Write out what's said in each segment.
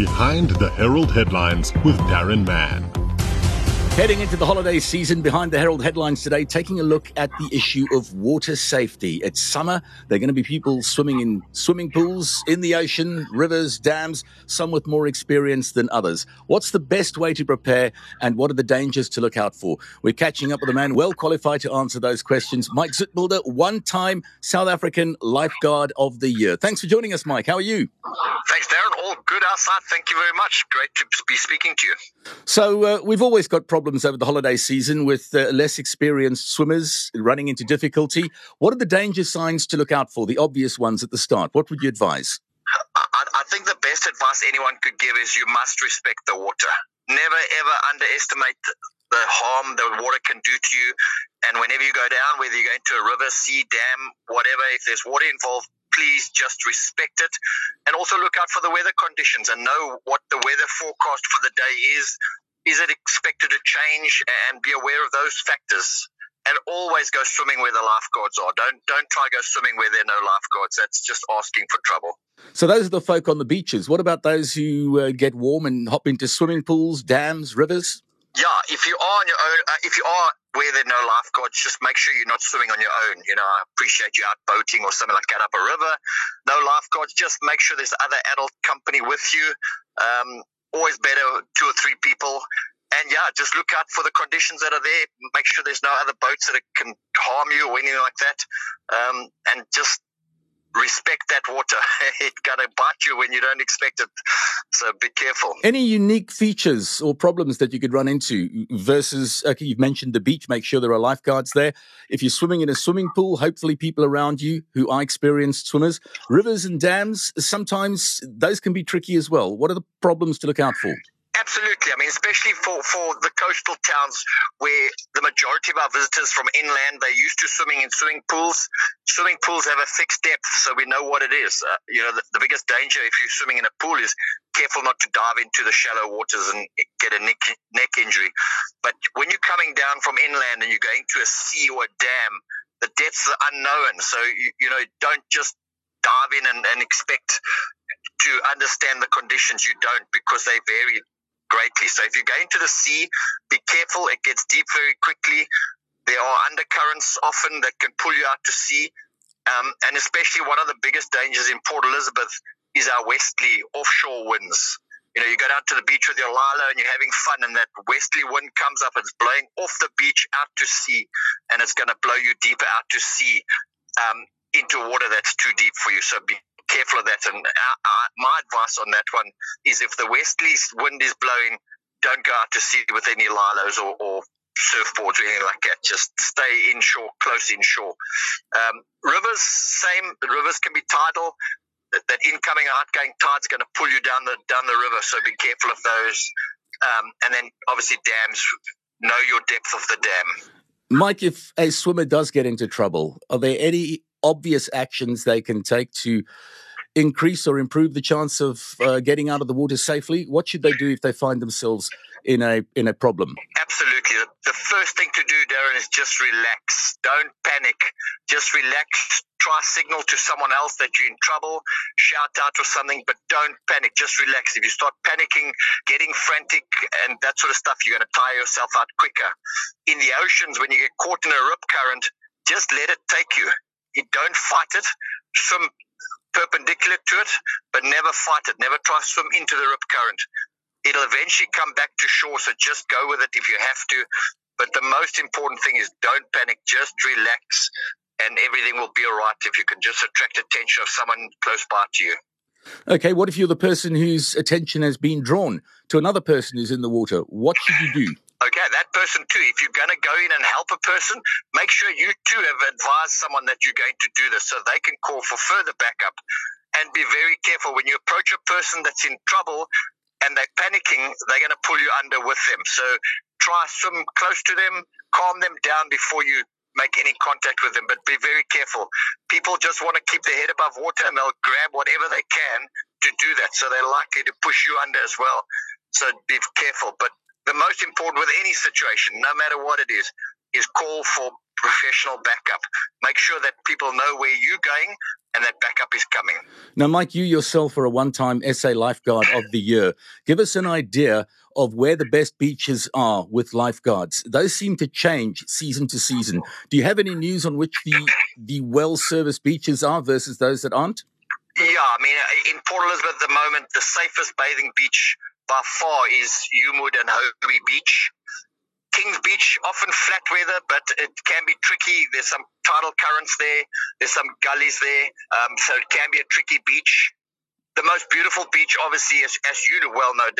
Behind the Herald Headlines with Darren Mann. Heading into the holiday season, behind the Herald headlines today, taking a look at the issue of water safety. It's summer. There are going to be people swimming in swimming pools, in the ocean, rivers, dams, some with more experience than others. What's the best way to prepare and what are the dangers to look out for? We're catching up with a man well qualified to answer those questions. Mike Zoetmulder, one time South African Lifeguard of the Year. Thanks for joining us, Mike. How are you? Thanks, Darren. All good outside. Thank you very much. Great to be speaking to you. So, uh, we've always got problems over the holiday season with uh, less experienced swimmers running into difficulty. What are the danger signs to look out for, the obvious ones at the start? What would you advise? I, I think the best advice anyone could give is you must respect the water. Never ever underestimate the harm the water can do to you. And whenever you go down, whether you're going to a river, sea, dam, whatever, if there's water involved, please just respect it and also look out for the weather conditions and know what the weather forecast for the day is is it expected to change and be aware of those factors? And always go swimming where the lifeguards are. Don't don't try go swimming where there are no lifeguards. That's just asking for trouble. So those are the folk on the beaches. What about those who uh, get warm and hop into swimming pools dams rivers? Yeah if you are on your own uh, if you are where there are no lifeguards just make sure you're not swimming on your own. You know i appreciate you out boating or something like that up a river. No lifeguards just make sure there's other adult company with you. Um, always better two or three people. And yeah, just look out for the conditions that are there. Make sure there's no other boats that can harm you or anything like that. Um, and just respect that water. it's gonna bite you when you don't expect it. So be careful. Any unique features or problems that you could run into versus okay, you've mentioned the beach, make sure there are lifeguards there. If you're swimming in a swimming pool, hopefully people around you who are experienced swimmers. Rivers and dams, sometimes those can be tricky as well. What are the problems to look out for? Absolutely. I mean, especially for, for the coastal towns where the majority of our visitors from inland, they're used to swimming in swimming pools. Swimming pools have a fixed depth, so we know what it is. Uh, you know, the, the, biggest danger if you're swimming in a pool is careful not to dive into the shallow waters and get a neck, neck injury. But when you're coming down from inland and you're going to a sea or a dam, the depths are unknown. So, you, you know, don't just dive in and, and expect to understand the conditions. You don't because they vary greatly. So if you go into the sea, be careful. It gets deep very quickly. There are undercurrents often that can pull you out to sea. Um, and especially one of the biggest dangers in Port Elizabeth is our westerly offshore winds. You know, you go down to the beach with your lilo and you're having fun, and that westerly wind comes up, it's blowing off the beach out to sea, and it's going to blow you deeper out to sea um, into water that's too deep for you. So be careful of that. And our, our, my advice on that one is if the westerly wind is blowing, don't go out to sea with any lilos or, or surfboards or anything like that. Just stay inshore, close inshore. Um, rivers, same. The rivers can be tidal. That, that incoming, outgoing tide's going to pull you down the down the river. So be careful of those. Um, and then obviously dams. Know your depth of the dam. Mike, if a swimmer does get into trouble, are there any obvious actions they can take to increase or improve the chance of uh, getting out of the water safely? What should they do if they find themselves in a in a problem? Absolutely. The first thing to do, Darren, is just relax. Don't panic. Just relax. Try signal to someone else that you're in trouble. Shout out or something, but don't panic. Just relax. If you start panicking, getting frantic, and that sort of stuff, you're going to tire yourself out quicker. In the oceans, when you get caught in a rip current, just let it take you you don't fight it. Swim perpendicular to it, but never fight it. Never try to swim into the rip current. It'll eventually come back to shore, so just go with it if you have to. But the most important thing is don't panic, just relax, and everything will be all right if you can just attract attention of someone close by to you. Okay, what if you're the person whose attention has been drawn to another person who's in the water? What should you do? Person too. If you're going to go in and help a person, make sure you too have advised someone that you're going to do this so they can call for further backup. And be very careful when you approach a person that's in trouble and they're panicking, they're going to pull you under with them. So try swim close to them, calm them down before you make any contact with them, but be very careful. People just want to keep their head above water and they'll grab whatever they can to do that. So they're likely to push you under as well. So be careful. But the most important with any situation, no matter what it is, is call for professional backup. Make sure that people know where you're going and that backup is coming. Now, Mike, you yourself are a one time SA Lifeguard of the Year. Give us an idea of where the best beaches are with lifeguards. Those seem to change season to season. Do you have any news on which the, the well serviced beaches are versus those that aren't? Yeah, I mean, uh, in Port Elizabeth at the moment, the safest bathing beach by far is Humewood and Hobie Beach. Kings Beach, often flat weather, but it can be tricky. There's some tidal currents there. There's some gullies there. Um, so it can be a tricky beach. The most beautiful beach, obviously, as, as you well know,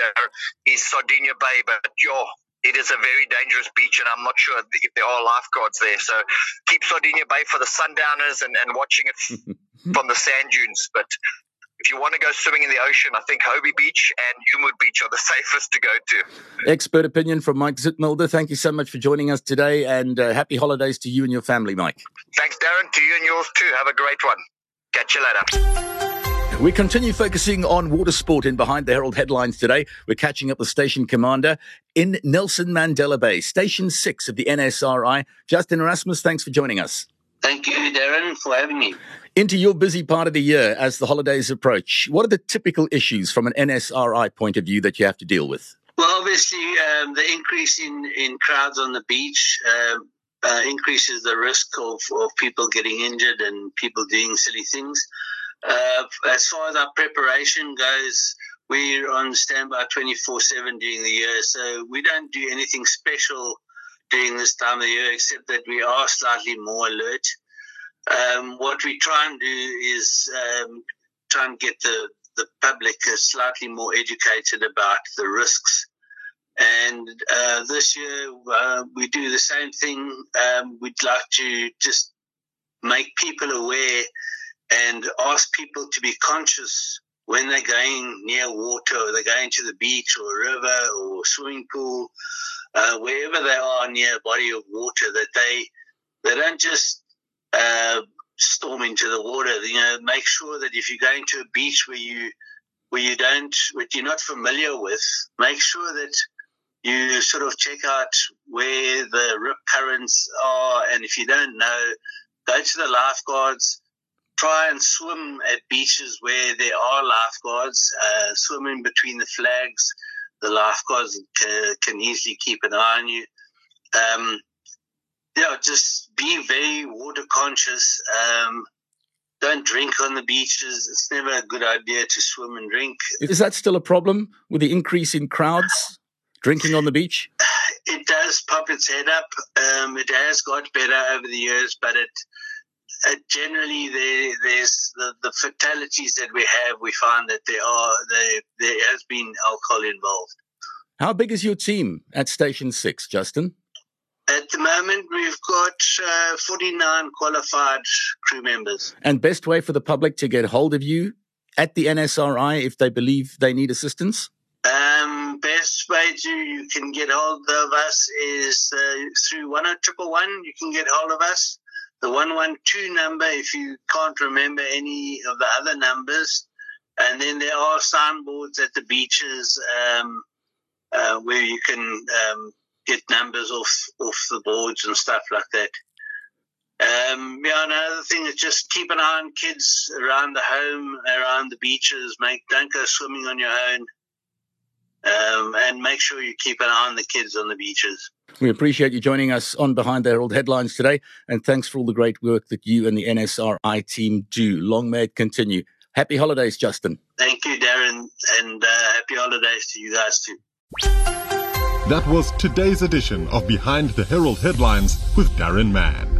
is Sardinia Bay. But yo, it is a very dangerous beach, and I'm not sure if there are lifeguards there. So keep Sardinia Bay for the sundowners and, and watching it from the sand dunes. But if you want to go swimming in the ocean, I think Hobie Beach and Humewood Beach are the safest to go to. Expert opinion from Mike Zoetmulder. Thank you so much for joining us today and uh, happy holidays to you and your family, Mike. Thanks, Darren. To you and yours too. Have a great one. Catch you later. We continue focusing on water sport in Behind the Herald headlines today. We're catching up with station commander in Nelson Mandela Bay, station six of the NSRI. Justin Erasmus, thanks for joining us. Thank you, Darren, for having me. Into your busy part of the year as the holidays approach, what are the typical issues from an NSRI point of view that you have to deal with? Well, obviously, um, the increase in, in crowds on the beach um, uh, increases the risk of, of people getting injured and people doing silly things. Uh, as far as our preparation goes, we're on standby 24 7 during the year, so we don't do anything special during this time of the year, except that we are slightly more alert. Um, what we try and do is um, try and get the, the public slightly more educated about the risks. And uh, this year, uh, we do the same thing. Um, we'd like to just make people aware and ask people to be conscious when they're going near water or they're going to the beach or a river or swimming pool uh, wherever they are near a body of water, that they they don't just uh, storm into the water. You know, make sure that if you're going to a beach where you where you don't, what you're not familiar with, make sure that you sort of check out where the rip currents are, and if you don't know, go to the lifeguards. Try and swim at beaches where there are lifeguards. Uh, swim in between the flags the lifeguards can, can easily keep an eye on you. Um, yeah, just be very water conscious. Um, don't drink on the beaches. It's never a good idea to swim and drink. Is that still a problem with the increase in crowds drinking on the beach? It does pop its head up. Um, it has got better over the years, but it uh, generally there, there's the, the fatalities that we have. We find that there are there, there has been alcohol involved. How big is your team at Station Six, Justin? At the moment, we've got uh, 49 qualified crew members. And best way for the public to get hold of you at the NSRI if they believe they need assistance? Um, best way to you can get hold of us is uh, through one triple one. You can get hold of us the 112 number if you can't remember any of the other numbers. And then there are signboards at the beaches um, uh, where you can um, get numbers off off the boards and stuff like that. Um, yeah, another thing is just keep an eye on kids around the home, around the beaches. Make don't go swimming on your own, um, and make sure you keep an eye on the kids on the beaches. We appreciate you joining us on Behind the Herald headlines today, and thanks for all the great work that you and the NSRI team do. Long may it continue. Happy holidays, Justin. Thank you, Darren, and uh, happy holidays to you guys too. That was today's edition of Behind the Herald headlines with Darren Mann.